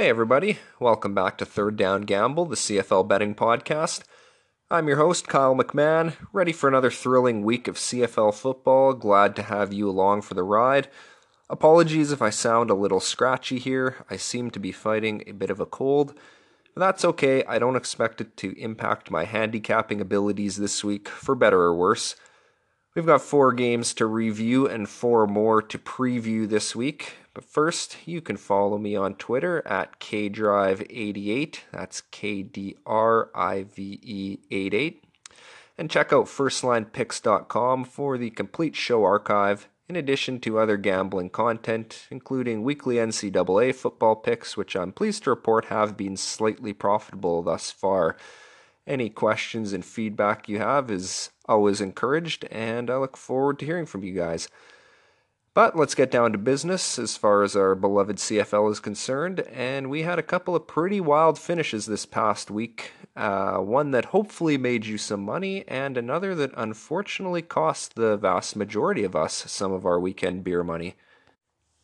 Hey, everybody. Welcome back to Third Down Gamble, the CFL betting podcast. I'm your host, Kyle McMahon, ready for another thrilling week of CFL football. Glad to have you along for the ride. Apologies if I sound a little scratchy here. I seem to be fighting a bit of a cold. But that's okay. I don't expect it to impact my handicapping abilities this week, for better or worse. We've got four games to review and four more to preview this week. But first, you can follow me on Twitter at KDrive88. That's K D R I V E 88. And check out firstlinepicks.com for the complete show archive, in addition to other gambling content, including weekly NCAA football picks, which I'm pleased to report have been slightly profitable thus far. Any questions and feedback you have is always encouraged, and I look forward to hearing from you guys. But let's get down to business as far as our beloved CFL is concerned. And we had a couple of pretty wild finishes this past week. Uh, one that hopefully made you some money, and another that unfortunately cost the vast majority of us some of our weekend beer money.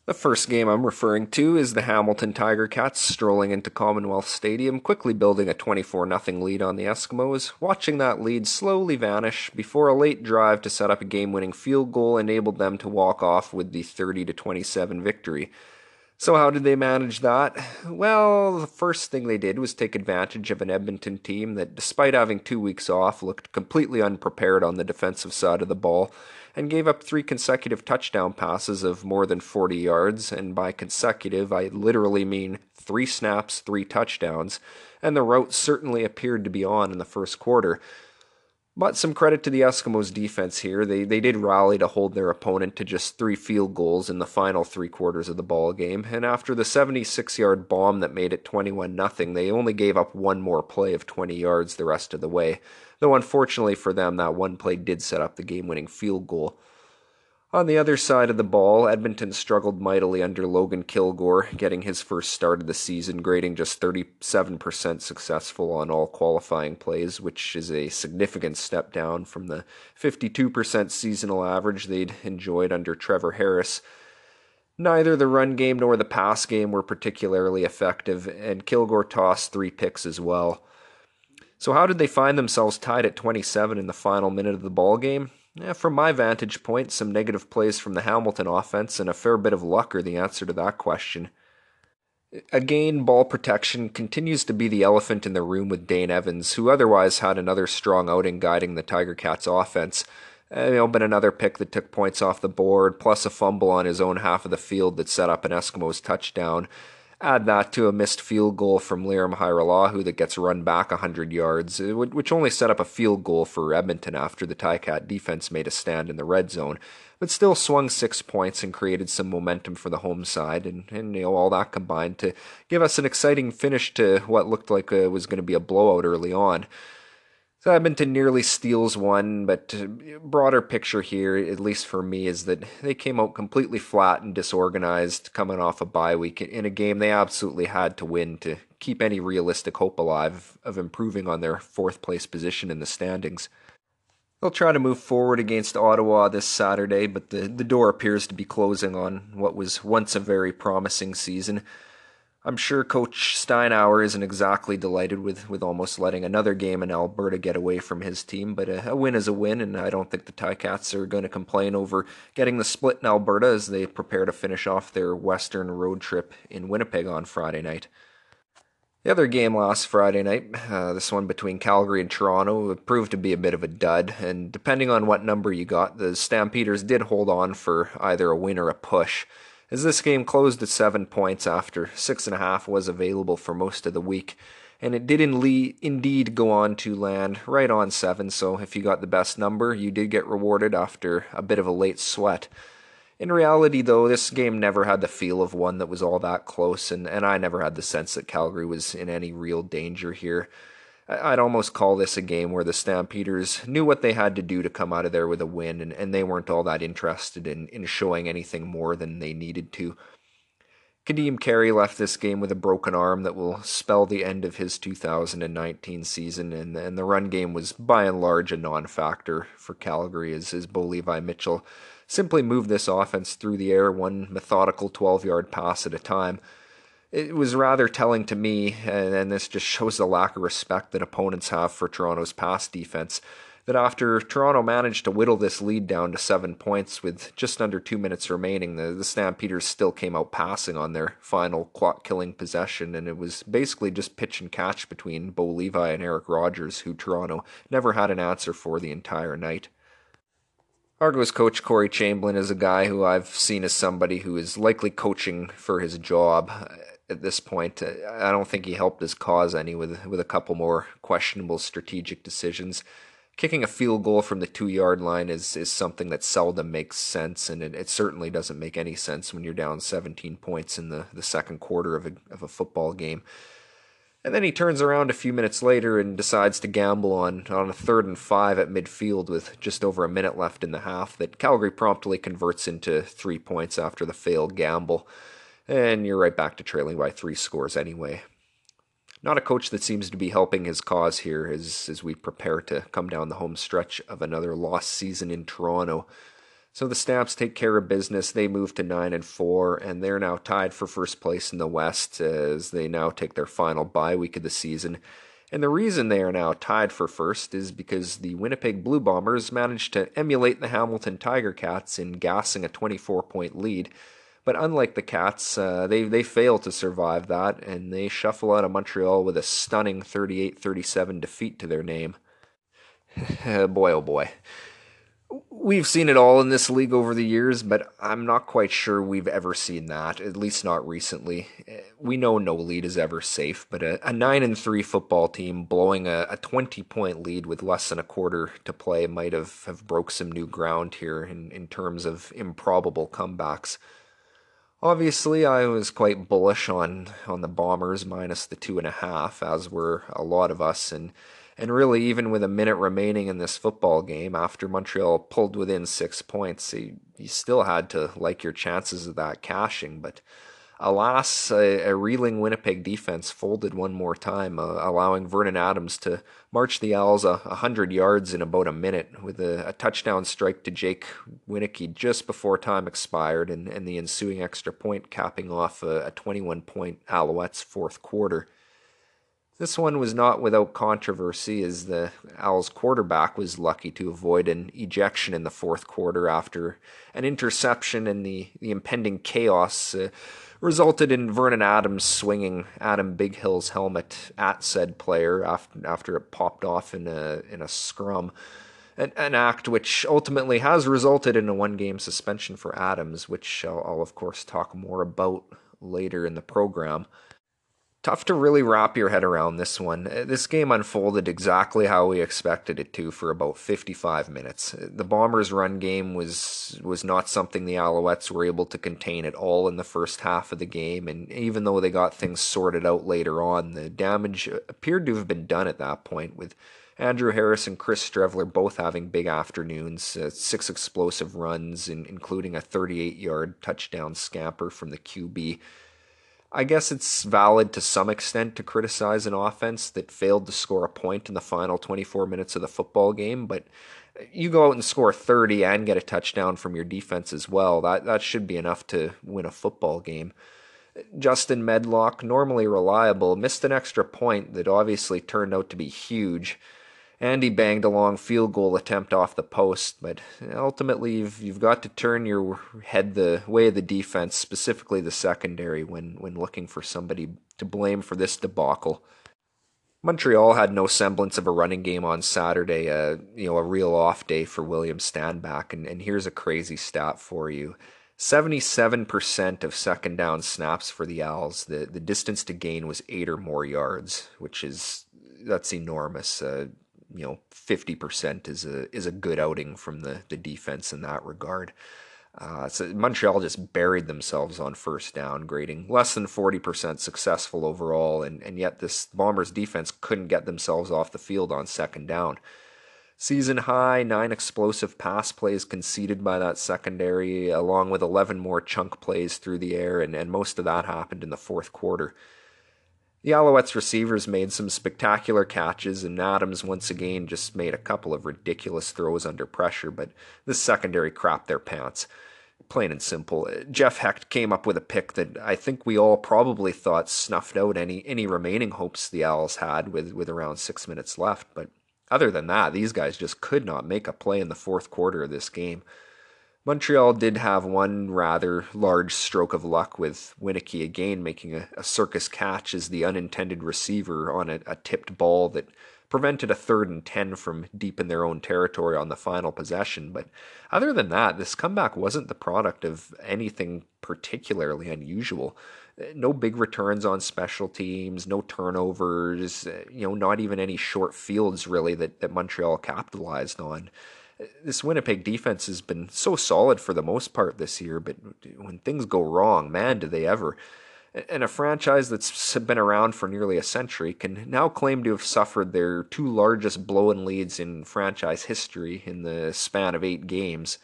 The first game I'm referring to is the Hamilton Tiger Cats strolling into Commonwealth Stadium, quickly building a 24 0 lead on the Eskimos, watching that lead slowly vanish before a late drive to set up a game winning field goal enabled them to walk off with the 30 27 victory. So, how did they manage that? Well, the first thing they did was take advantage of an Edmonton team that, despite having two weeks off, looked completely unprepared on the defensive side of the ball and gave up three consecutive touchdown passes of more than 40 yards. And by consecutive, I literally mean three snaps, three touchdowns. And the route certainly appeared to be on in the first quarter. But some credit to the Eskimos defense here. They they did rally to hold their opponent to just three field goals in the final three quarters of the ball game. And after the 76-yard bomb that made it 21 nothing, they only gave up one more play of 20 yards the rest of the way. Though unfortunately for them, that one play did set up the game-winning field goal. On the other side of the ball, Edmonton struggled mightily under Logan Kilgore, getting his first start of the season, grading just 37% successful on all qualifying plays, which is a significant step down from the 52% seasonal average they'd enjoyed under Trevor Harris. Neither the run game nor the pass game were particularly effective, and Kilgore tossed three picks as well. So, how did they find themselves tied at 27 in the final minute of the ball game? Yeah, from my vantage point, some negative plays from the Hamilton offense and a fair bit of luck are the answer to that question. Again, ball protection continues to be the elephant in the room with Dane Evans, who otherwise had another strong outing guiding the Tiger Cats offense. Uh, you know, but another pick that took points off the board, plus a fumble on his own half of the field that set up an Eskimos touchdown. Add that to a missed field goal from Lirim Hajrullahu that gets run back 100 yards, uh, which only set up a field goal for Edmonton after the Ticat defense made a stand in the red zone, but still swung six points and created some momentum for the home side, and, and you know all that combined to give us an exciting finish to what looked like it was going to be a blowout early on. So Edmonton nearly steals one, but broader picture here, at least for me, is that they came out completely flat and disorganized coming off a bye week in a game they absolutely had to win to keep any realistic hope alive of improving on their fourth place position in the standings. They'll try to move forward against Ottawa this Saturday, but the, the door appears to be closing on what was once a very promising season. I'm sure Coach Steinauer isn't exactly delighted with, with almost letting another game in Alberta get away from his team, but a, a win is a win, and I don't think the Ticats are going to complain over getting the split in Alberta as they prepare to finish off their Western road trip in Winnipeg on Friday night. The other game last Friday night, uh, this one between Calgary and Toronto, proved to be a bit of a dud, and depending on what number you got, the Stampeders did hold on for either a win or a push as this game closed at seven points after six and a half was available for most of the week. And it did indeed go on to land right on seven, so if you got the best number, you did get rewarded after a bit of a late sweat. In reality, though, this game never had the feel of one that was all that close, and, and I never had the sense that Calgary was in any real danger here. I'd almost call this a game where the Stampeders knew what they had to do to come out of there with a win, and, and they weren't all that interested in, in showing anything more than they needed to. Kadeem Carey left this game with a broken arm that will spell the end of his 2019 season, and, and the run game was by and large a non factor for Calgary as, as Bo Levi Mitchell simply moved this offense through the air one methodical 12 yard pass at a time It was rather telling to me, and this just shows the lack of respect that opponents have for Toronto's pass defense that after Toronto managed to whittle this lead down to seven points with just under two minutes remaining, the, the Stampeders still came out passing on their final clock killing possession, and it was basically just pitch and catch between Bo Levi and Eric Rogers, who Toronto never had an answer for the entire night. Argos coach Corey Chamberlain is a guy who I've seen as somebody who is likely coaching for his job at this point. I don't think he helped his cause any with with a couple more questionable strategic decisions kicking a field goal from the two yard line is, is something that seldom makes sense, and it, it, certainly doesn't make any sense when you're down 17 points in the, the second quarter of a, of a football game. And then he turns around a few minutes later and decides to gamble on, on a third and five at midfield with just over a minute left in the half that Calgary promptly converts into three points after the failed gamble. And you're right back to trailing by three scores anyway not a coach that seems to be helping his cause here as, as we prepare to come down the home stretch of another lost season in Toronto. So the Stamps take care of business. They move to 9 and 4 and they're now tied for first place in the West as they now take their final bye week of the season. And the reason they are now tied for first is because the Winnipeg Blue Bombers managed to emulate the Hamilton Tiger Cats in gassing a 24 point lead but unlike the Cats, uh, they, they fail to survive that, and they shuffle out of Montreal with a stunning 38 37 defeat to their name. boy, oh boy. We've seen it all in this league over the years, but I'm not quite sure we've ever seen that, at least not recently. We know no lead is ever safe, but a, a 9 and 3 football team blowing a, a 20 point lead with less than a quarter to play might have, have broke some new ground here in, in terms of improbable comebacks. Obviously, I was quite bullish on on the Bombers minus the two and a half, as were a lot of us, and and really even with a minute remaining in this football game, after Montreal pulled within six points, you, you still had to like your chances of that cashing, but Alas, a, a, reeling Winnipeg defense folded one more time, uh, allowing Vernon Adams to march the Owls a, hundred yards in about a minute with a, a, touchdown strike to Jake Wieneke just before time expired, and, and the ensuing extra point capping off a, 21 point Alouettes fourth quarter. This one was not without controversy, as the Owls quarterback was lucky to avoid an ejection in the fourth quarter after an interception and the, the impending chaos. Uh, resulted in Vernon Adams swinging Adam Bighill's helmet at said player after, after it popped off in a, in a scrum. An, an act which ultimately has resulted in a one game suspension for Adams, which I'll, I'll of course talk more about later in the program tough to really wrap your head around this one. Uh, this game unfolded exactly how we expected it to for about 55 minutes. Uh, the Bombers' run game was was not something the Alouettes were able to contain at all in the first half of the game, and even though they got things sorted out later on, the damage appeared to have been done at that point with Andrew Harris and Chris Streveler both having big afternoons, uh, six explosive runs, in, including a 38 yard touchdown scamper from the QB. I guess it's valid to some extent to criticize an offense that failed to score a point in the final 24 minutes of the football game, but you go out and score 30 and get a touchdown from your defense as well. That that should be enough to win a football game. Justin Medlock, normally reliable, missed an extra point that obviously turned out to be huge. Andy banged a long field goal attempt off the post, but ultimately you've, you've got to turn your head the way of the defense, specifically the secondary, when, when looking for somebody to blame for this debacle. Montreal had no semblance of a running game on Saturday, uh, you know, a real off day for William Stanback. And, and here's a crazy stat for you. 77% of second down snaps for the Owls, the, the distance to gain was eight or more yards, which is, that's enormous. Uh, you know, 50% is a is a good outing from the the defense in that regard. Uh, so Montreal just buried themselves on first down, grading less than 40% successful overall, and, and yet this Bombers defense couldn't get themselves off the field on second down. Season high, nine explosive pass plays conceded by that secondary, along with 11 more chunk plays through the air, and, and most of that happened in the fourth quarter. The Alouettes receivers made some spectacular catches, and Adams once again just made a couple of ridiculous throws under pressure, but the secondary crapped their pants. plain and simple. Jeff Hecht came up with a pick that I think we all probably thought snuffed out any any remaining hopes the Owls had with with around six minutes left. But other than that, these guys just could not make a play in the fourth quarter of this game. Montreal did have one rather large stroke of luck with Wieneke again making a, a circus catch as the unintended receiver on a, a tipped ball that prevented a third and 10 from deep in their own territory on the final possession. But other than that, this comeback wasn't the product of anything particularly unusual. No big returns on special teams, no turnovers, you know, not even any short fields really that, that Montreal capitalized on. This Winnipeg defense has been so solid for the most part this year, but when things go wrong, man, do they ever and a franchise that's been around for nearly a century can now claim to have suffered their two largest blow-in leads in franchise history in the span of eight games.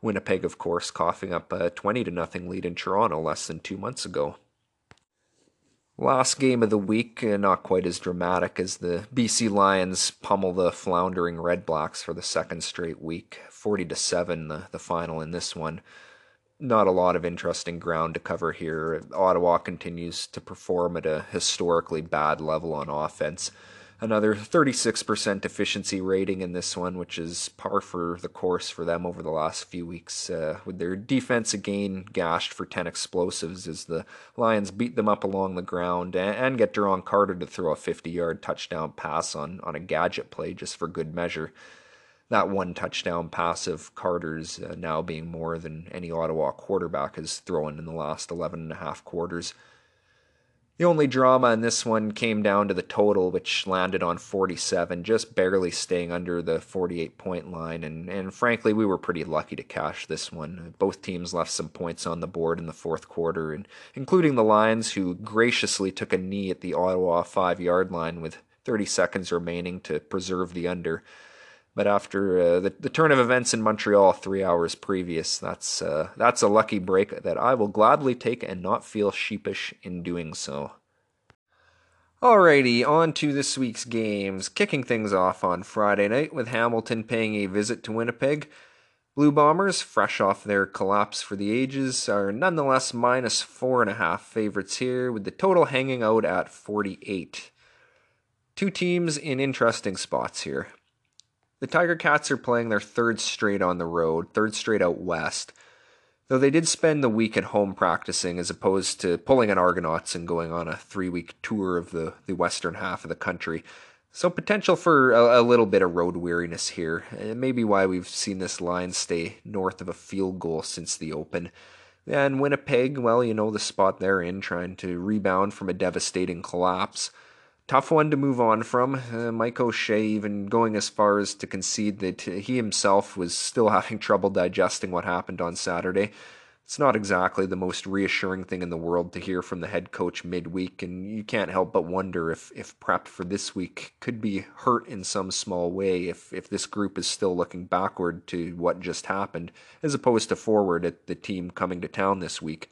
Winnipeg, of course, coughing up a 20 to nothing lead in Toronto less than two months ago. Last game of the week, uh, not quite as dramatic as the BC Lions pummel the floundering Red Blacks for the second straight week, 40 to 7 the, the final in this one not a lot of interesting ground to cover here. Ottawa continues to perform at a historically bad level on offense. Another 36% efficiency rating in this one, which is par for the course for them over the last few weeks, uh, with their defense again gashed for 10 explosives as the Lions beat them up along the ground and, and get Duron Carter to throw a 50 yard touchdown pass on, on a gadget play just for good measure that one touchdown pass of Carter's uh, now being more than any Ottawa quarterback has thrown in the last 11 and a half quarters. The only drama in this one came down to the total, which landed on 47, just barely staying under the 48 point line. And, and frankly, we were pretty lucky to cash this one. Both teams left some points on the board in the fourth quarter, and including the Lions, who graciously took a knee at the Ottawa five yard line with 30 seconds remaining to preserve the under. But after uh, the, the turn of events in Montreal three hours previous, that's uh, that's a lucky break that I will gladly take and not feel sheepish in doing so. Alrighty, on to this week's games. Kicking things off on Friday night with Hamilton paying a visit to Winnipeg. Blue Bombers, fresh off their collapse for the ages, are nonetheless minus four and a half favorites here, with the total hanging out at 48. Two teams in interesting spots here. The Tiger Cats are playing their third straight on the road, third straight out west. Though they did spend the week at home practicing as opposed to pulling an Argonauts and going on a three week tour of the, the western half of the country. So, potential for a, a little bit of road weariness here. And maybe why we've seen this line stay north of a field goal since the open. And Winnipeg, well, you know the spot they're in, trying to rebound from a devastating collapse tough one to move on from. Uh, Mike O'Shea even going as far as to concede that he himself was still having trouble digesting what happened on Saturday. It's not exactly the most reassuring thing in the world to hear from the head coach midweek, and you can't help but wonder if, if prep for this week could be hurt in some small way if, if this group is still looking backward to what just happened, as opposed to forward at the team coming to town this week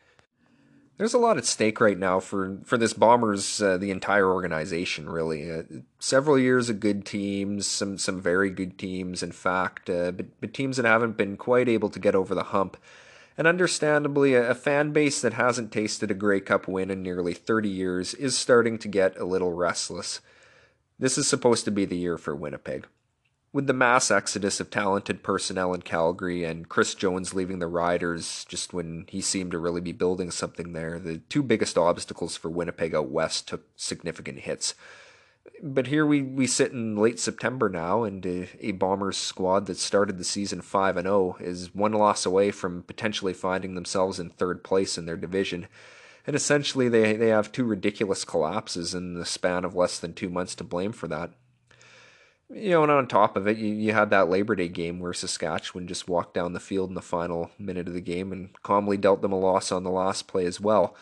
there's a lot at stake right now for for this Bombers, uh, the entire organization. Really, uh, several years of good teams, some some very good teams, in fact, uh, but but teams that haven't been quite able to get over the hump. And understandably, a, a fan base that hasn't tasted a Grey Cup win in nearly 30 years is starting to get a little restless. This is supposed to be the year for Winnipeg. With the mass exodus of talented personnel in Calgary and Chris Jones leaving the Riders just when he seemed to really be building something there, the two biggest obstacles for Winnipeg out west took significant hits. But here we, we sit in late September now, and a, a Bombers squad that started the season 5 and 0 is one loss away from potentially finding themselves in third place in their division. And essentially, they, they have two ridiculous collapses in the span of less than two months to blame for that you know, and on top of it, you, you had that Labor Day game where Saskatchewan just walked down the field in the final minute of the game and calmly dealt them a loss on the last play as well.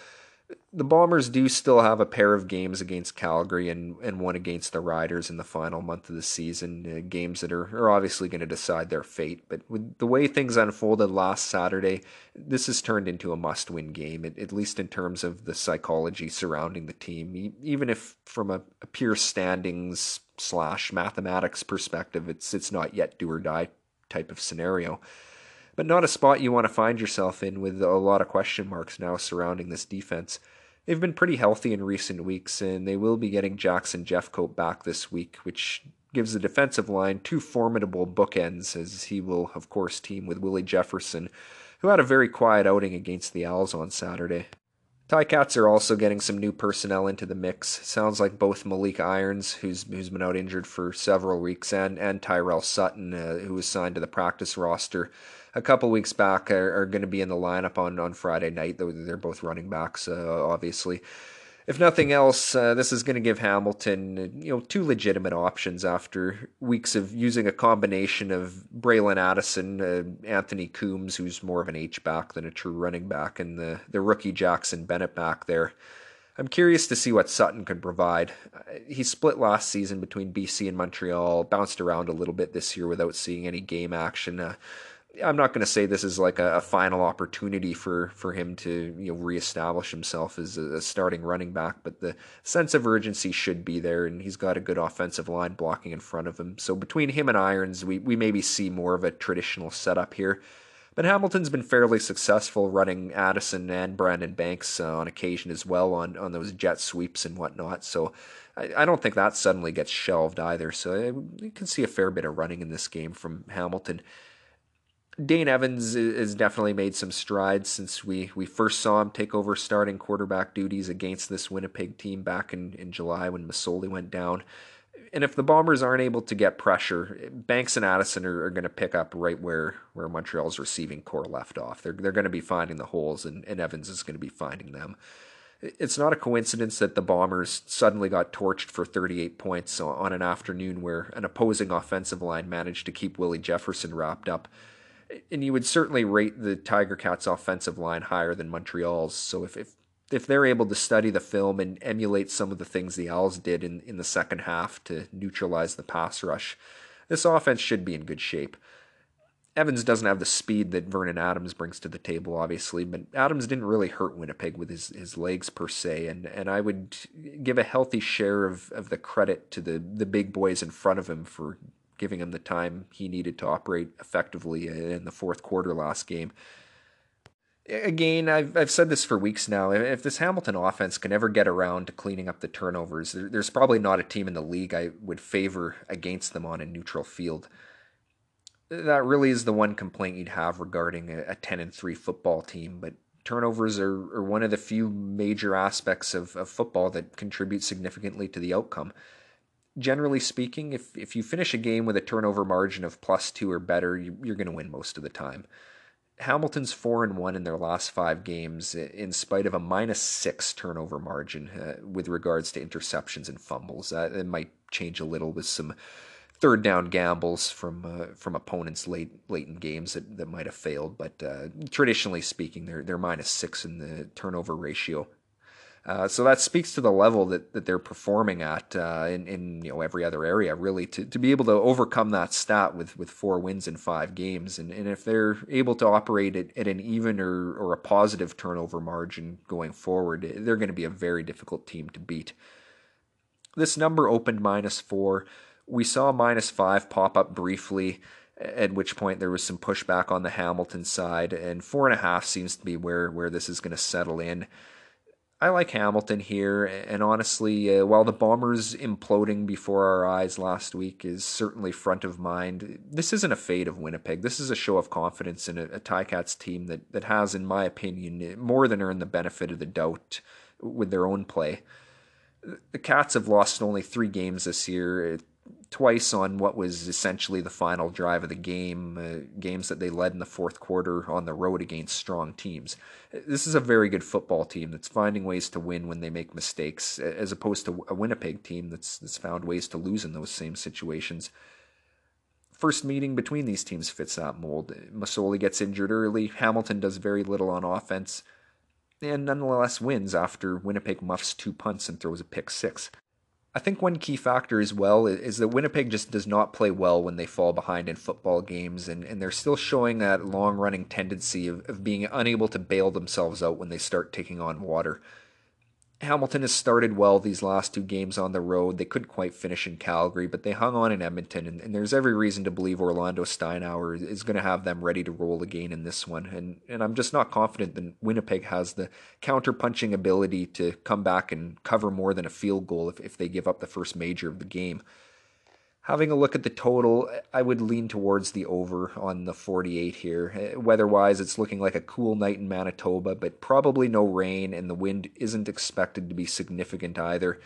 The Bombers do still have a pair of games against Calgary and, and one against the Riders in the final month of the season, uh, games that are, are obviously going to decide their fate. But with the way things unfolded last Saturday, this has turned into a must win game, at, at least in terms of the psychology surrounding the team. Even if from a, a pure standings slash mathematics perspective, it's it's not yet do or die type of scenario. but not a spot you want to find yourself in with a lot of question marks now surrounding this defense. They've been pretty healthy in recent weeks, and they will be getting Jackson Jeffcoat back this week, which gives the defensive line two formidable bookends, as he will, of course, team with Willie Jefferson, who had a very quiet outing against the Owls on Saturday. Ticats are also getting some new personnel into the mix. Sounds like both Maleek Irons, who's who's been out injured for several weeks, and and Tyrell Sutton, uh, who was signed to the practice roster a couple weeks back, are, are going to be in the lineup on on Friday night. They're both running backs, uh, obviously if nothing else, uh, this is going to give Hamilton, you know, two legitimate options after weeks of using a combination of Bralon Addison, uh, Anthony Coombs, who's more of an H back than a true running back, and the the rookie Jackson Bennett back there. I'm curious to see what Sutton can provide. Uh, he split last season between BC and Montreal, bounced around a little bit this year without seeing any game action. Uh, I'm not going to say this is like a, a, final opportunity for, for him to you know reestablish himself as a, a, starting running back, but the sense of urgency should be there, and he's got a good offensive line blocking in front of him. So between him and Irons, we, we maybe see more of a traditional setup here. But Hamilton's been fairly successful running Addison and Brandon Banks uh, on occasion as well on, on those jet sweeps and whatnot. So I, I don't think that suddenly gets shelved either. So you can see a fair bit of running in this game from Hamilton. Dane Evans has definitely made some strides since we, we first saw him take over starting quarterback duties against this Winnipeg team back in, in July when Masoli went down. And if the Bombers aren't able to get pressure, Banks and Addison are, are going to pick up right where, where Montreal's receiving corps left off. They're, they're going to be finding the holes, and, and Evans is going to be finding them. It's not a coincidence that the Bombers suddenly got torched for 38 points on an afternoon where an opposing offensive line managed to keep Willie Jefferson wrapped up and you would certainly rate the Tiger Cats offensive line higher than Montreal's. So if, if if they're able to study the film and emulate some of the things the Owls did in, in the second half to neutralize the pass rush, this offense should be in good shape. Evans doesn't have the speed that Vernon Adams brings to the table, obviously, but Adams didn't really hurt Winnipeg with his, his legs per se, and, and I would give a healthy share of, of the credit to the, the big boys in front of him for giving him the time he needed to operate effectively in the fourth quarter last game. Again, I've, I've said this for weeks now. If this Hamilton offense can ever get around to cleaning up the turnovers, there's probably not a team in the league I would favor against them on a neutral field. That really is the one complaint you'd have regarding a 10 and 3 football team, but turnovers are, are one of the few major aspects of, of football that contribute significantly to the outcome generally speaking, if if you finish a game with a turnover margin of plus two or better, you, are going to win most of the time. Hamilton's four and one in their last five games, in spite of a minus six turnover margin uh, with regards to interceptions and fumbles. Uh, it might change a little with some third down gambles from uh, from opponents late late in games that, that might have failed, but uh, traditionally speaking, they're they're minus six in the turnover ratio. Uh, so that speaks to the level that, that they're performing at uh, in, in you know every other area really to, to be able to overcome that stat with, with four wins in five games and, and if they're able to operate at, at an even or, or a positive turnover margin going forward they're going to be a very difficult team to beat. This number opened minus four. We saw minus five pop up briefly at which point there was some pushback on the Hamilton side, and four and a half seems to be where where this is going to settle in. I like Hamilton here, and honestly, uh, while the Bombers imploding before our eyes last week is certainly front of mind, this isn't a fate of Winnipeg. This is a show of confidence in a, a Ticats team that, that has, in my opinion, more than earned the benefit of the doubt with their own play. The Cats have lost only three games this year twice on what was essentially the final drive of the game, uh, games that they led in the fourth quarter on the road against strong teams. This is a very good football team that's finding ways to win when they make mistakes, as opposed to a Winnipeg team that's, that's found ways to lose in those same situations. First meeting between these teams fits that mold. Masoli gets injured early. Hamilton does very little on offense, and nonetheless wins after Winnipeg muffs two punts and throws a pick six. I think one key factor as well is that Winnipeg just does not play well when they fall behind in football games, and, and they're still showing that long running tendency of, of being unable to bail themselves out when they start taking on water. Hamilton has started well these last two games on the road. They couldn't quite finish in Calgary, but they hung on in Edmonton, and, and there's every reason to believe Orlando Steinauer is going to have them ready to roll again in this one. And and I'm just not confident that Winnipeg has the counter-punching ability to come back and cover more than a field goal if, if they give up the first major of the game. Having a look at the total, I would lean towards the over on the 48 here. Eh, Weather wise, it's looking like a cool night in Manitoba, but probably no rain, and the wind isn't expected to be significant either.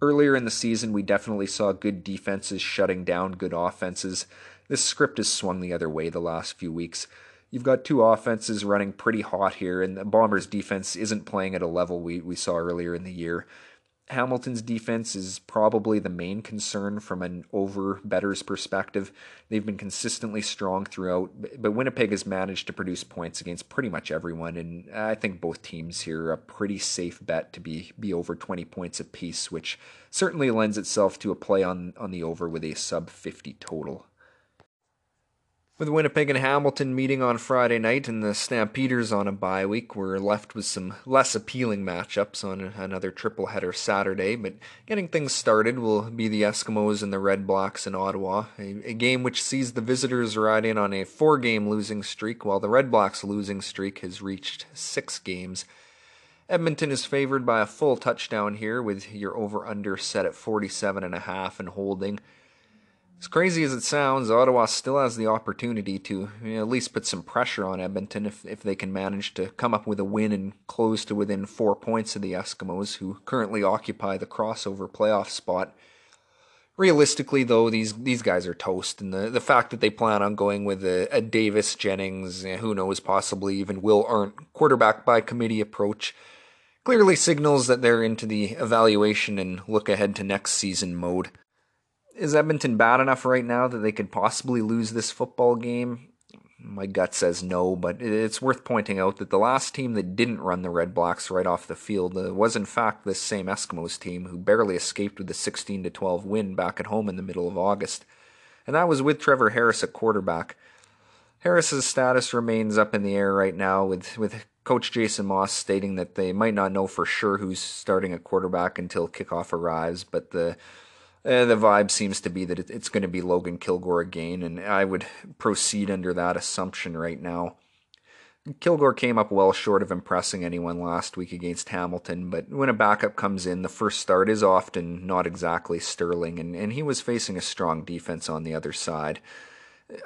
Earlier in the season, we definitely saw good defenses shutting down good offenses. This script has swung the other way the last few weeks. You've got two offenses running pretty hot here, and the Bombers' defense isn't playing at a level we, we saw earlier in the year. Hamilton's defense is probably the main concern from an over betters perspective. They've been consistently strong throughout, but Winnipeg has managed to produce points against pretty much everyone, and I think both teams here are a pretty safe bet to be be over 20 points apiece, which certainly lends itself to a play on on the over with a sub 50 total. With Winnipeg and Hamilton meeting on Friday night and the Stampeders on a bye week, we're left with some less appealing matchups on another triple header Saturday. But getting things started will be the Eskimos and the Red Blacks in Ottawa, a, a game which sees the visitors ride in on a four game losing streak, while the Red Blacks' losing streak has reached six games. Edmonton is favored by a full touchdown here, with your over under set at 47 and and holding. As crazy as it sounds, Ottawa still has the opportunity to you know, at least put some pressure on Edmonton if, if they can manage to come up with a win and close to within four points of the Eskimos, who currently occupy the crossover playoff spot. Realistically, though, these these guys are toast, and the, the fact that they plan on going with a, a Davis Jennings, eh, who knows, possibly even Will Arndt quarterback by committee approach, clearly signals that they're into the evaluation and look ahead to next season mode is Edmonton bad enough right now that they could possibly lose this football game? My gut says no, but it's worth pointing out that the last team that didn't run the Red Blacks right off the field uh, was in fact this same Eskimos team who barely escaped with a 16 to 12 win back at home in the middle of August. And that was with Trevor Harris at quarterback. Harris's status remains up in the air right now with with coach Jason Maas stating that they might not know for sure who's starting at quarterback until kickoff arrives, but the uh, the vibe seems to be that it, it's going to be Logan Kilgore again, and I would proceed under that assumption right now. Kilgore came up well short of impressing anyone last week against Hamilton, but when a backup comes in, the first start is often not exactly sterling, and, and he was facing a strong defense on the other side.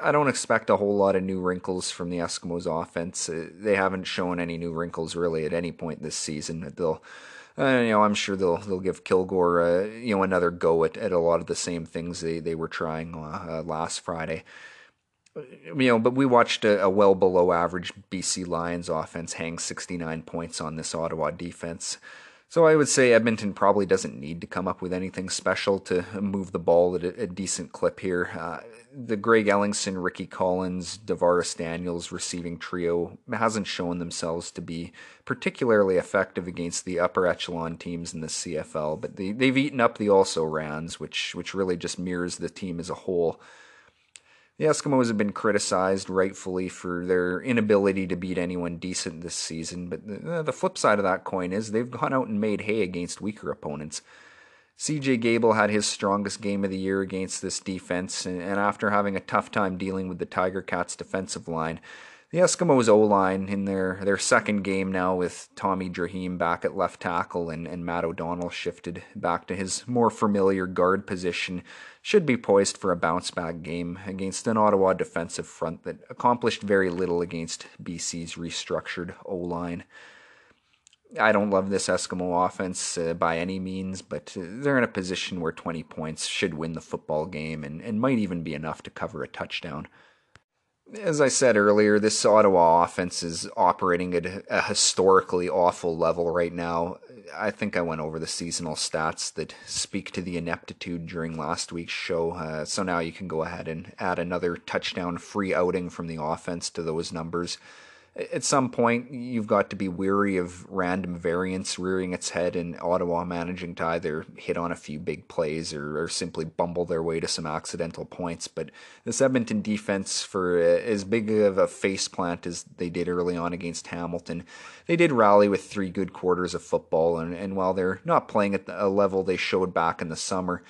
I don't expect a whole lot of new wrinkles from the Eskimos offense. Uh, they haven't shown any new wrinkles really at any point this season. They'll uh, you know, I'm sure they'll they'll give Kilgore uh, you know another go at, at a lot of the same things they, they were trying uh, last Friday. You know, but we watched a, a, well below average BC Lions offense hang 69 points on this Ottawa defense. So I would say Edmonton probably doesn't need to come up with anything special to move the ball at a, a decent clip here. Uh, the Greg Ellingson, Ricky Collins, DaVaris Daniels receiving trio hasn't shown themselves to be particularly effective against the upper echelon teams in the CFL, but they, they've eaten up the also rans, which which really just mirrors the team as a whole. The Eskimos have been criticized rightfully for their inability to beat anyone decent this season, but the, uh, the flip side of that coin is they've gone out and made hay against weaker opponents. CJ Gable had his strongest game of the year against this defense, and, after having a tough time dealing with the Tiger Cats defensive line, the Eskimos O line in their, their second game now with Tommie Draheim back at left tackle and, and Matt O'Donnell shifted back to his more familiar guard position should be poised for a bounce back game against an Ottawa defensive front that accomplished very little against BC's restructured O line. I don't love this Eskimo offense uh, by any means, but uh, they're in a position where 20 points should win the football game and, and might even be enough to cover a touchdown. As I said earlier, this Ottawa offense is operating at a historically awful level right now. I think I went over the seasonal stats that speak to the ineptitude during last week's show. Uh, so now you can go ahead and add another touchdown free outing from the offense to those numbers. At some point you've got to be weary of random variance rearing its head and Ottawa managing to either hit on a few big plays or, or simply bumble their way to some accidental points. But this Edmonton defense, for uh, as big of a faceplant as they did early on against Hamilton, they did rally with three good quarters of football. And, and while they're not playing at a level they showed back in the summer,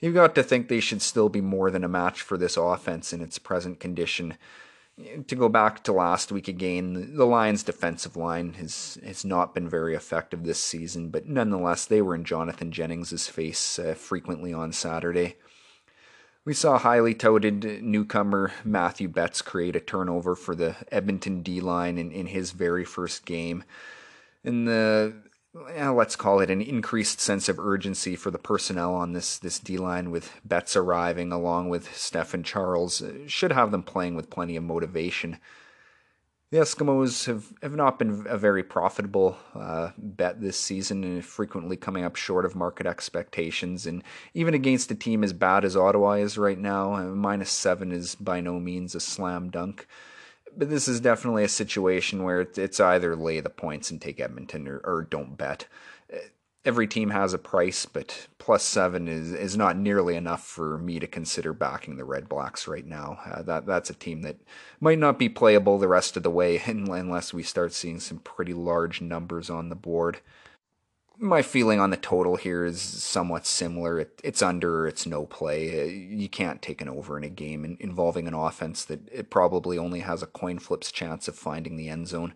you've got to think they should still be more than a match for this offense in its present condition to go back to last week again, the Lions' defensive line has has not been very effective this season, but nonetheless, they were in Jonathon Jennings' face uh, frequently on Saturday. We saw highly touted newcomer Mathieu Betts create a turnover for the Edmonton D line in, in his very first game. In the let's call it an increased sense of urgency for the personnel on this this D line with Betts arriving along with Stefan Charles uh, should have them playing with plenty of motivation. The Eskimos have, have not been a very profitable uh, bet this season and frequently coming up short of market expectations. And even against a team as bad as Ottawa is right now, uh, minus seven is by no means a slam dunk but this is definitely a situation where it's either lay the points and take Edmonton or, or don't bet. Every team has a price, but plus seven is, is not nearly enough for me to consider backing the Red Blacks right now. Uh, that that's a team that might not be playable the rest of the way unless we start seeing some pretty large numbers on the board my feeling on the total here is somewhat similar. It, it's under, it's no play. Uh, you can't take an over in a game in, involving an offense that it probably only has a coin flip's chance of finding the end zone.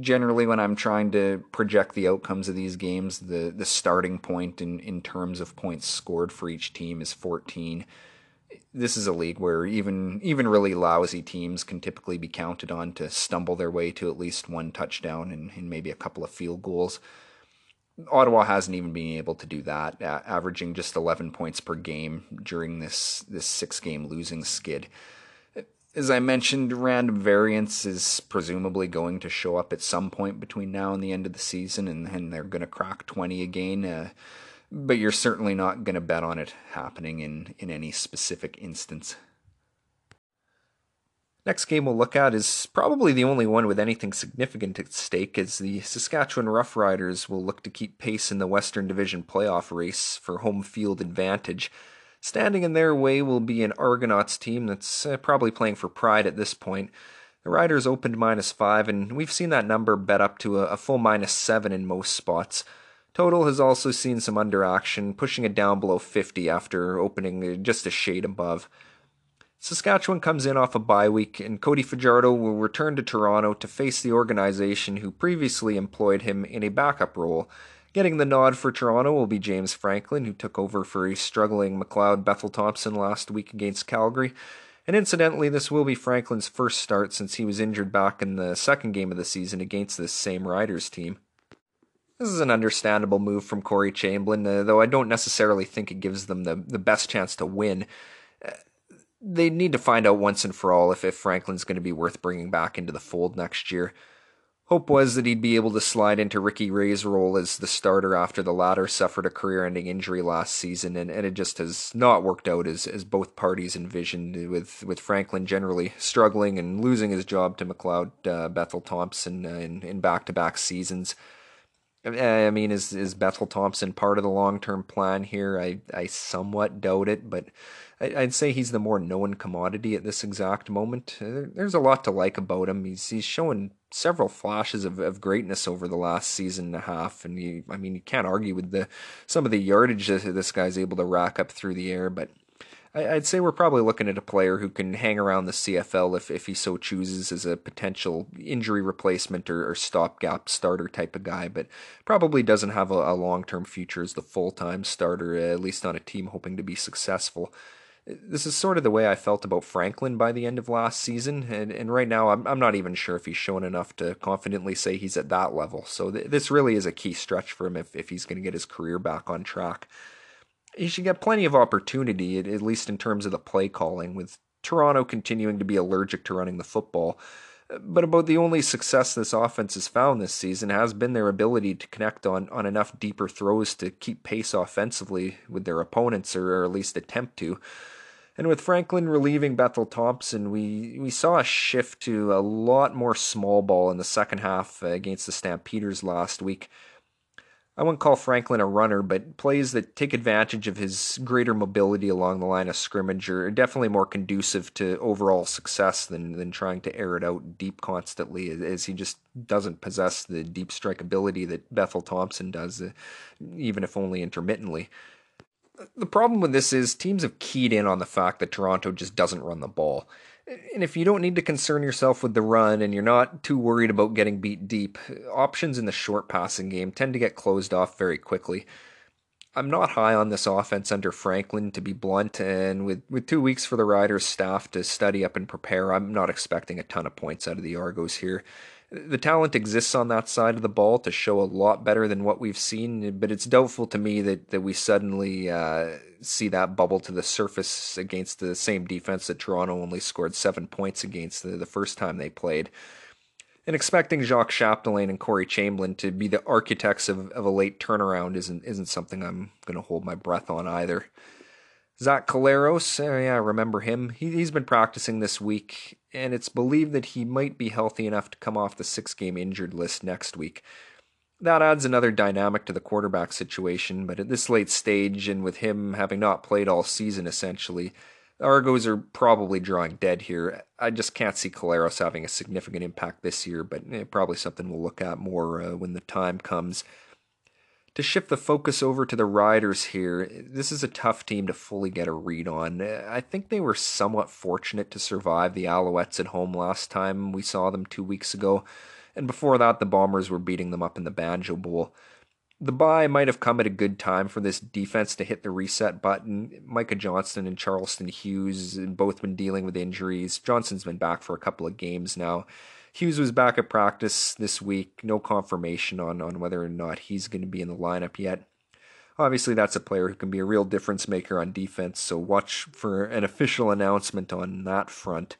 Generally, when I'm trying to project the outcomes of these games, the, the starting point in, in terms of points scored for each team is 14. This is a league where even even really lousy teams can typically be counted on to stumble their way to at least one touchdown and, and maybe a couple of field goals. Ottawa hasn't even been able to do that, averaging just 11 points per game during this this six game losing skid. As I mentioned, random variance is presumably going to show up at some point between now and the end of the season, and, and they're going to crack 20 again. Uh, but you're certainly not going to bet on it happening in, in any specific instance. Next game we'll look at is probably the only one with anything significant at stake, as the Saskatchewan Roughriders will look to keep pace in the Western Division playoff race for home field advantage. Standing in their way will be an Argonauts team that's uh, probably playing for pride at this point. The Riders opened minus five, and we've seen that number bet up to a, a full minus seven in most spots. Total has also seen some under action, pushing it down below 50 after opening just a shade above. Saskatchewan comes in off a bye week, and Cody Fajardo will return to Toronto to face the organization who previously employed him in a backup role. Getting the nod for Toronto will be James Franklin, who took over for a struggling McLeod Bethel Thompson last week against Calgary. And incidentally, this will be Franklin's first start since he was injured back in the second game of the season against this same Riders team. This is an understandable move from Corey Chamberlain, uh, though I don't necessarily think it gives them the, the best chance to win they need to find out once and for all if, if Franklin's going to be worth bringing back into the fold next year. Hope was that he'd be able to slide into Ricky Ray's role as the starter after the latter suffered a career ending injury last season, and, and it just has not worked out as, as both parties envisioned, with, with Franklin generally struggling and losing his job to McLeod uh, Bethel Thompson uh, in back to back seasons. I mean, is is Bethel Thompson part of the long term plan here? I, I somewhat doubt it, but I'd say he's the more known commodity at this exact moment. Uh, there's a lot to like about him. He's he's showing several flashes of, of greatness over the last season and a half, and you, I mean, you can't argue with the some of the yardage that this guy's able to rack up through the air. But I'd say we're probably looking at a player who can hang around the CFL if, if he so chooses as a potential injury replacement or, or stopgap starter type of guy, but probably doesn't have a, a long term future as the full time starter, at least on a team hoping to be successful this is sort of the way I felt about Franklin by the end of last season, and, and right now I'm, I'm not even sure if he's shown enough to confidently say he's at that level. So th- this really is a key stretch for him if, if he's going to get his career back on track. He should get plenty of opportunity, at, at least in terms of the play calling, with Toronto continuing to be allergic to running the football. But about the only success this offense has found this season has been their ability to connect on, on enough deeper throws to keep pace offensively with their opponents, or, or at least attempt to. And with Franklin relieving Bethel Thompson, we, we saw a shift to a lot more small ball in the second half uh, against the Stampeders last week. I wouldn't call Franklin a runner, but plays that take advantage of his greater mobility along the line of scrimmage are definitely more conducive to overall success than, than trying to air it out deep constantly, as he just doesn't possess the deep strike ability that Bethel Thompson does, uh, even if only intermittently. The problem with this is teams have keyed in on the fact that Toronto just doesn't run the ball. And if you don't need to concern yourself with the run and you're not too worried about getting beat deep, options in the short passing game tend to get closed off very quickly. I'm not high on this offense under Franklin, to be blunt, and with, with two weeks for the Riders staff to study up and prepare, I'm not expecting a ton of points out of the Argos here the talent exists on that side of the ball to show a lot better than what we've seen, but it's doubtful to me that, that we suddenly uh, see that bubble to the surface against the same defense that Toronto only scored seven points against the, the first time they played. And expecting Jacques Chapdelaine and Corey Chamberlain to be the architects of, of a late turnaround isn't isn't something I'm going to hold my breath on either. Zach Collaros, uh, yeah, I remember him. He, he's been practicing this week, and it's believed that he might be healthy enough to come off the six game injured list next week. That adds another dynamic to the quarterback situation, but at this late stage, and with him having not played all season essentially, the Argos are probably drawing dead here. I just can't see Collaros having a significant impact this year, but eh, probably something we'll look at more uh, when the time comes to shift the focus over to the Riders here, this is a tough team to fully get a read on. I think they were somewhat fortunate to survive the Alouettes at home last time we saw them two weeks ago, and before that, the Bombers were beating them up in the Banjo Bowl. The bye might have come at a good time for this defense to hit the reset button. Micah Johnson and Charleston Hughes both been dealing with injuries. Johnson's been back for a couple of games now. Hughes was back at practice this week. No confirmation on, on whether or not he's going to be in the lineup yet. Obviously, that's a player who can be a real difference maker on defense, so watch for an official announcement on that front.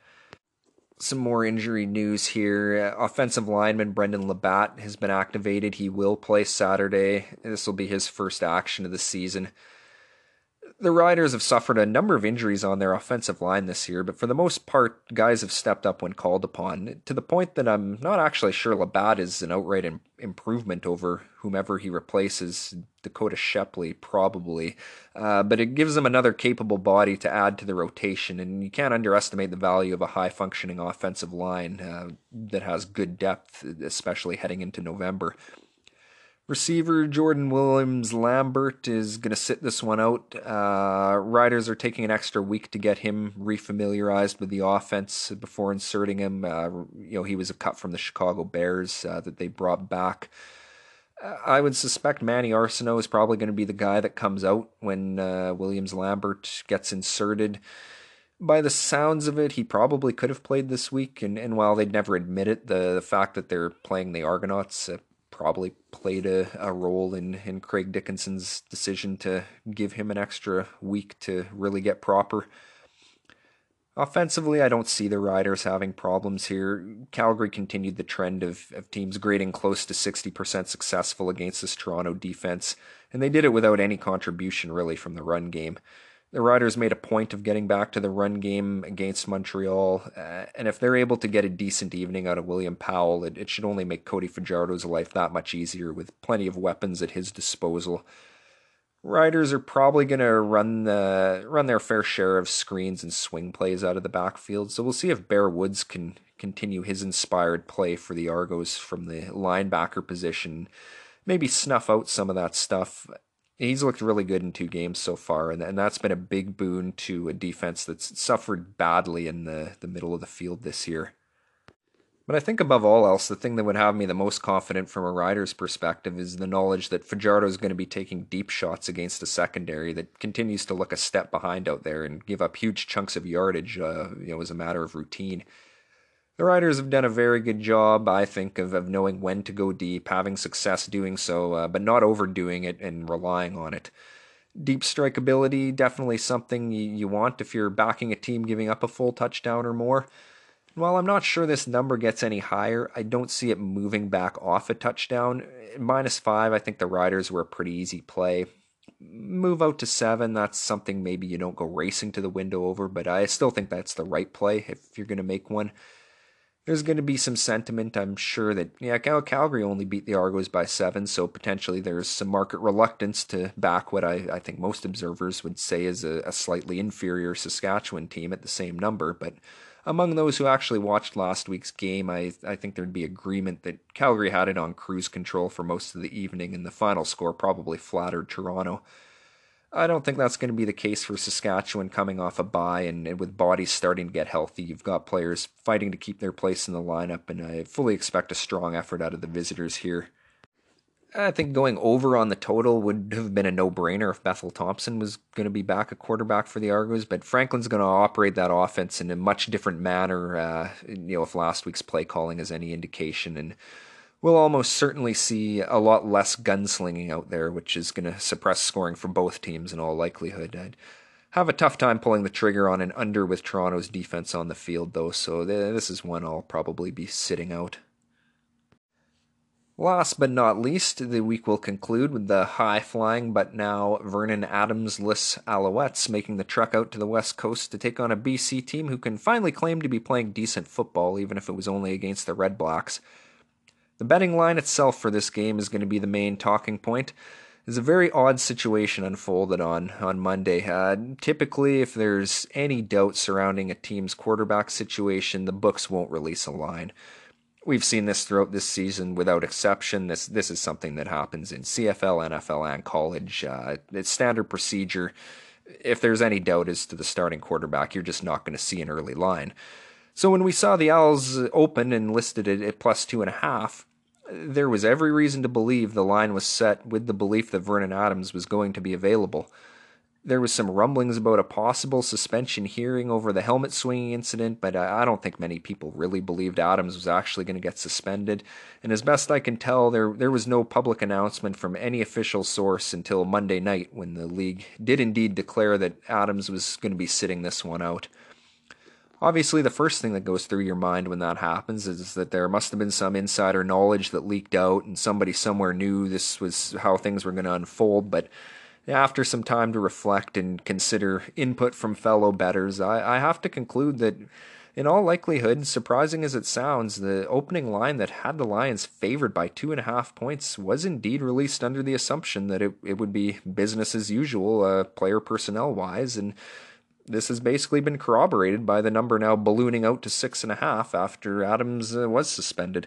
Some more injury news here. Offensive lineman Brendan LaBatte has been activated. He will play Saturday. This will be his first action of the season the Riders have suffered a number of injuries on their offensive line this year, but for the most part, guys have stepped up when called upon, to the point that I'm not actually sure LaBatte is an outright Im- improvement over whomever he replaces, Dakota Shepley, probably. Uh, but it gives them another capable body to add to the rotation, and you can't underestimate the value of a high functioning offensive line uh, that has good depth, especially heading into November. Receiver Jordan Williams Lambert is going to sit this one out. Uh, Riders are taking an extra week to get him refamiliarized with the offense before inserting him. Uh, you know, he was a cut from the Chicago Bears uh, that they brought back. I would suspect Manny Arceneaux is probably going to be the guy that comes out when uh, Williams Lambert gets inserted by the sounds of it, he probably could have played this week. And, and while they'd never admit it, the, the fact that they're playing the Argonauts uh, probably played a, a role in, in Craig Dickenson's decision to give him an extra week to really get proper. Offensively, I don't see the Riders having problems here. Calgary continued the trend of, of teams grading close to 60% successful against this Toronto defense, and they did it without any contribution really from the run game the Riders made a point of getting back to the run game against Montreal, uh, and if they're able to get a decent evening out of William Powell, it, it should only make Cody Fajardo's life that much easier with plenty of weapons at his disposal. Riders are probably going to run the run their fair share of screens and swing plays out of the backfield, so we'll see if Bear Woods can continue his inspired play for the Argos from the linebacker position, maybe snuff out some of that stuff he's looked really good in two games so far, and, and that's been a big boon to a defense that's suffered badly in the, the middle of the field this year. But I think above all else, the thing that would have me the most confident from a rider's perspective is the knowledge that Fajardo is going to be taking deep shots against a secondary that continues to look a step behind out there and give up huge chunks of yardage, uh, you know, as a matter of routine. The Riders have done a very good job, I think, of, of knowing when to go deep, having success doing so, uh, but not overdoing it and relying on it. Deep strike ability, definitely something you, you want if you're backing a team giving up a full touchdown or more. While I'm not sure this number gets any higher, I don't see it moving back off a touchdown. Minus five, I think the Riders were a pretty easy play. move out to seven. That's something maybe you don't go racing to the window over, but I still think that's the right play if you're going to make one. There's going to be some sentiment, I'm sure, that, yeah, Calgary only beat the Argos by seven, so potentially there's some market reluctance to back what I, I think most observers would say is a, a slightly inferior Saskatchewan team at the same number. But among those who actually watched last week's game, I, I think there'd be agreement that Calgary had it on cruise control for most of the evening, and the final score probably flattered Toronto. I don't think that's going to be the case for Saskatchewan coming off a bye and, and, with bodies starting to get healthy. You've got players fighting to keep their place in the lineup, and I fully expect a strong effort out of the visitors here. I think going over on the total would have been a no brainer if Bethel Thompson was going to be back a quarterback for the Argos, but Franklin's going to operate that offense in a much different manner, uh, you know, if last week's play calling is any indication. And we'll almost certainly see a lot less gunslinging out there, which is going to suppress scoring for both teams in all likelihood. I'd have a tough time pulling the trigger on an under with Toronto's defense on the field, though, so this is one I'll probably be sitting out. Last but not least, the week will conclude with the high flying but now Vernon Adams less Alouettes making the trek out to the west coast to take on a BC team who can finally claim to be playing decent football, even if it was only against the Red Blacks. The betting line itself for this game is going to be the main talking point. There's a very odd situation unfolded on on Monday. Uh, typically, if there's any doubt surrounding a team's quarterback situation, the books won't release a line. We've seen this throughout this season without exception. This this is something that happens in CFL, NFL, and college. Uh, it's standard procedure. If there's any doubt as to the starting quarterback, you're just not going to see an early line. So when we saw the Owls open and listed it at plus two and a half, there was every reason to believe the line was set with the belief that Vernon Adams was going to be available. There was some rumblings about a possible suspension hearing over the helmet swinging incident, but I don't think many people really believed Adams was actually going to get suspended. And as best I can tell, there there was no public announcement from any official source until Monday night when the league did indeed declare that Adams was going to be sitting this one out. Obviously, the first thing that goes through your mind when that happens is that there must have been some insider knowledge that leaked out and somebody somewhere knew this was how things were going to unfold. But after some time to reflect and consider input from fellow betters, I, I have to conclude that, in all likelihood, surprising as it sounds, the opening line that had the Lions favored by two and a half points was indeed released under the assumption that it, it would be business as usual, uh, player personnel wise, and this has basically been corroborated by the number now ballooning out to six and a half after Adams uh, was suspended.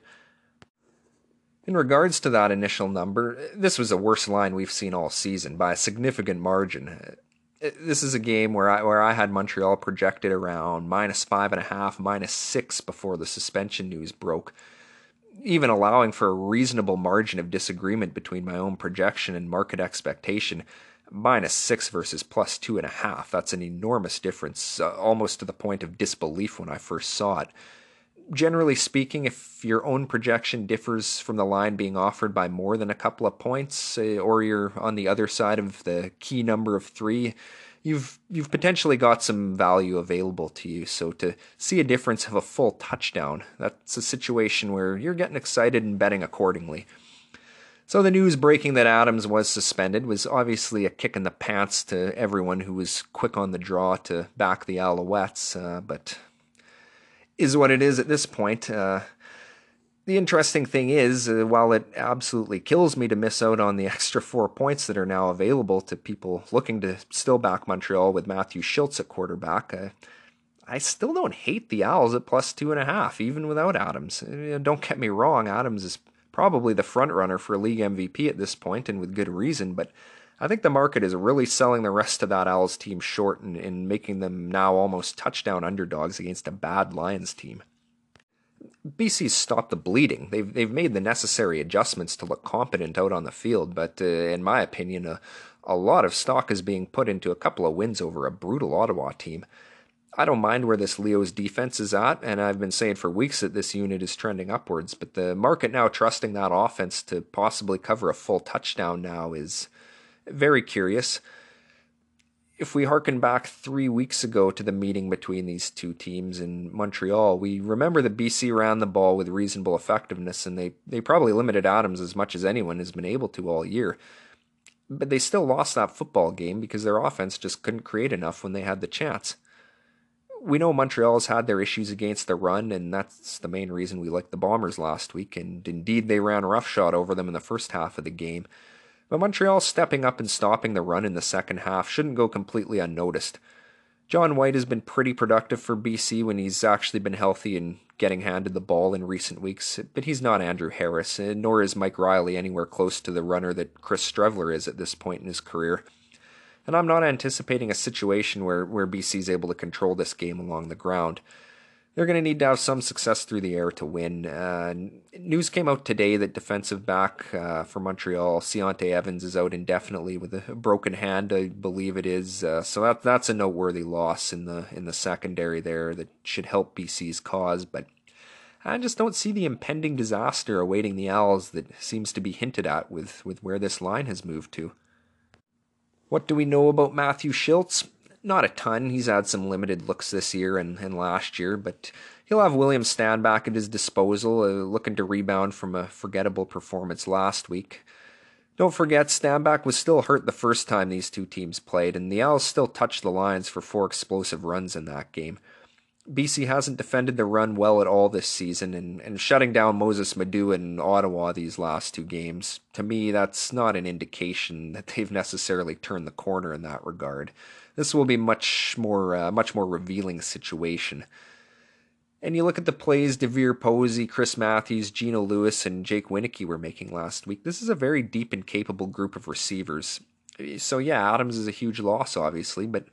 In regards to that initial number, this was the worst line we've seen all season by a significant margin. Uh, this is a game where I where I had Montreal projected around minus five and a half, minus six before the suspension news broke, even allowing for a reasonable margin of disagreement between my own projection and market expectation minus six versus plus two and a half. That's an enormous difference, uh, almost to the point of disbelief when I first saw it. Generally speaking, if your own projection differs from the line being offered by more than a couple of points, uh, or you're on the other side of the key number of three, you've you've potentially got some value available to you. So to see a difference of a full touchdown, that's a situation where you're getting excited and betting accordingly. So the news breaking that Adams was suspended was obviously a kick in the pants to everyone who was quick on the draw to back the Alouettes, uh, but is what it is at this point. Uh, the interesting thing is, uh, while it absolutely kills me to miss out on the extra four points that are now available to people looking to still back Montreal with Matthew Shiltz at quarterback, uh, I still don't hate the Owls at plus two and a half, even without Adams. Uh, don't get me wrong, Adams is probably the front runner for league MVP at this point, and with good reason. But I think the market is really selling the rest of that Owls team short and, and making them now almost touchdown underdogs against a bad Lions team. BC's stopped the bleeding. They've they've made the necessary adjustments to look competent out on the field, but uh, in my opinion, a, a lot of stock is being put into a couple of wins over a brutal Ottawa team. I don't mind where this Leo's defense is at, and I've been saying for weeks that this unit is trending upwards. But the market now trusting that offense to possibly cover a full touchdown now is very curious. If we harken back three weeks ago to the meeting between these two teams in Montreal, we remember that BC ran the ball with reasonable effectiveness, and they, they probably limited Adams as much as anyone has been able to all year but they still lost that football game because their offense just couldn't create enough when they had the chance. We know Montreal's had their issues against the run, and that's the main reason we liked the Bombers last week, and indeed they ran roughshod over them in the first half of the game. But Montreal stepping up and stopping the run in the second half shouldn't go completely unnoticed. John White has been pretty productive for BC when he's actually been healthy and getting handed the ball in recent weeks, but he's not Andrew Harris, nor is Mike Reilly anywhere close to the runner that Chris Streveler is at this point in his career. And I'm not anticipating a situation where, where BC is able to control this game along the ground they're going to need to have some success through the air to win. Uh, news came out today that defensive back uh, for Montreal, Ciante Evans, is out indefinitely with a broken hand, I believe it is. Uh, so that that's a noteworthy loss in the in the secondary there that should help BC's cause. But I just don't see the impending disaster awaiting the Owls that seems to be hinted at with with where this line has moved to. What do we know about Matthew Shiltz? not a ton. He's had some limited looks this year and, and last year, but he'll have William Stanback at his disposal, uh, looking to rebound from a forgettable performance last week. Don't forget, Stanback was still hurt the first time these two teams played, and the Owls still touched the Lions for four explosive runs in that game. BC hasn't defended the run well at all this season, and, and shutting down Mossis Madu in Ottawa these last two games, to me, that's not an indication that they've necessarily turned the corner in that regard. This will be much more uh, much more revealing situation. And you look at the plays DeVier Posey, Chris Matthews, Geno Lewis, and Jake Wieneke were making last week. This is a very deep and capable group of receivers. So yeah, Adams is a huge loss, obviously, but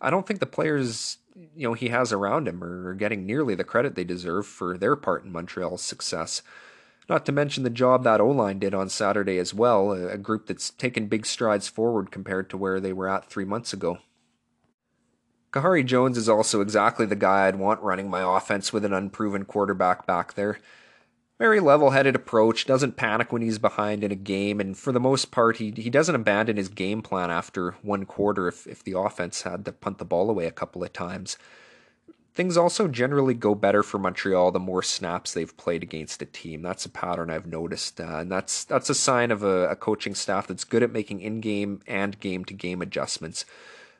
I don't think the players you know he has around him are getting nearly the credit they deserve for their part in Montreal's success. Not to mention the job that O line did on Saturday as well, a group that's taken big strides forward compared to where they were at three months ago. Kahari Jones is also exactly the guy I'd want running my offense with an unproven quarterback back there. Very level headed approach, doesn't panic when he's behind in a game, and for the most part, he, he doesn't abandon his game plan after one quarter if, if the offense had to punt the ball away a couple of times. Things also generally go better for Montreal the more snaps they've played against a team. That's a pattern I've noticed, uh, and that's that's a sign of a, a coaching staff that's good at making in-game and game-to-game adjustments.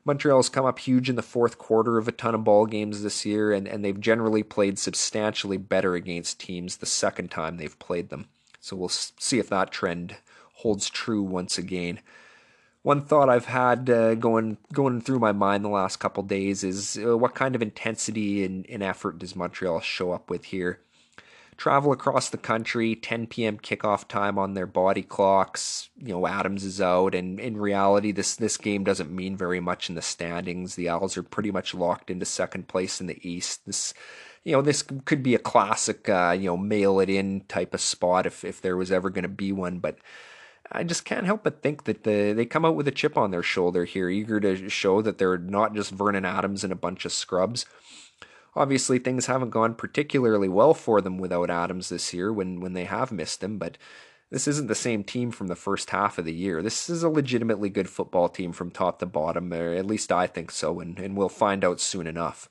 Montreal's come up huge in the fourth quarter of a ton of ball games this year, and, and they've generally played substantially better against teams the second time they've played them. So we'll see if that trend holds true once again. One thought I've had uh, going going through my mind the last couple days is uh, what kind of intensity and, and effort does Montreal show up with here? Travel across the country, 10 p.m. kickoff time on their body clocks. You know, Adams is out, and in reality, this this game doesn't mean very much in the standings. The Owls are pretty much locked into second place in the East. This, you know, this could be a classic, uh, you know, mail it in type of spot if if there was ever going to be one, but. I just can't help but think that the, they come out with a chip on their shoulder here, eager to show that they're not just Vernon Adams and a bunch of scrubs. Obviously, things haven't gone particularly well for them without Adams this year when, when they have missed him, but this isn't the same team from the first half of the year. This is a legitimately good football team from top to bottom, or at least I think so, and, and we'll find out soon enough.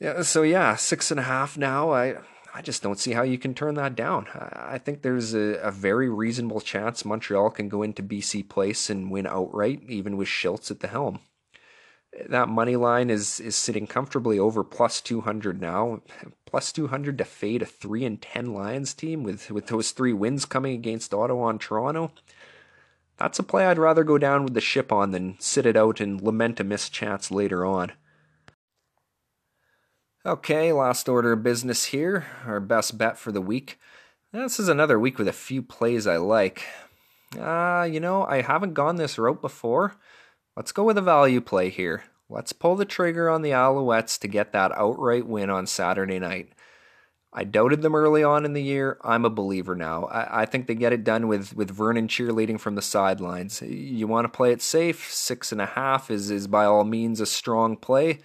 Yeah, so yeah, six and a half now. I I just don't see how you can turn that down. I think there's a, a, very reasonable chance Montreal can go into BC Place and win outright, even with Shiltz at the helm that money line is is sitting comfortably over plus 200 now. Plus 200 to fade a 3 and 10 lions team with with those three wins coming against ottawa and toronto. That's a play i'd rather go down with the ship on than sit it out and lament a missed chance later on. Okay last order of business here. Our best bet for the week. This is another week with a few plays i like. Uh, you know i haven't gone this route before Let's go with a value play here. Let's pull the trigger on the Alouettes to get that outright win on Saturday night. I doubted them early on in the year. I'm a believer now. I, I, think they get it done with, with Vernon cheerleading from the sidelines. You want to play it safe? Six and a half is, is by all means a strong play.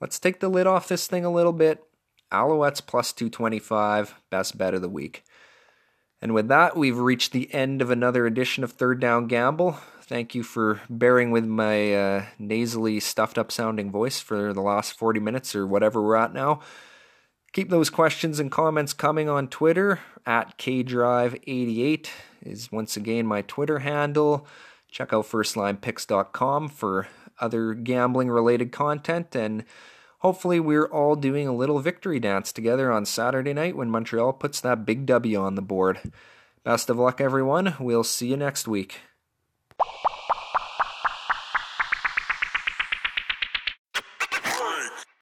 Let's take the lid off this thing a little bit. Alouettes plus 225, best bet of the week. And with that, we've reached the end of another edition of Third Down Gamble. Thank you for bearing with my uh, nasally, stuffed up sounding voice for the last 40 minutes or whatever we're at now. Keep those questions and comments coming on Twitter at KDrive88 is once again my Twitter handle. Check out firstlinepicks.com for other gambling related content and hopefully we're all doing a little victory dance together on Saturday night when Montreal puts that big W on the board. Best of luck everyone. We'll see you next week you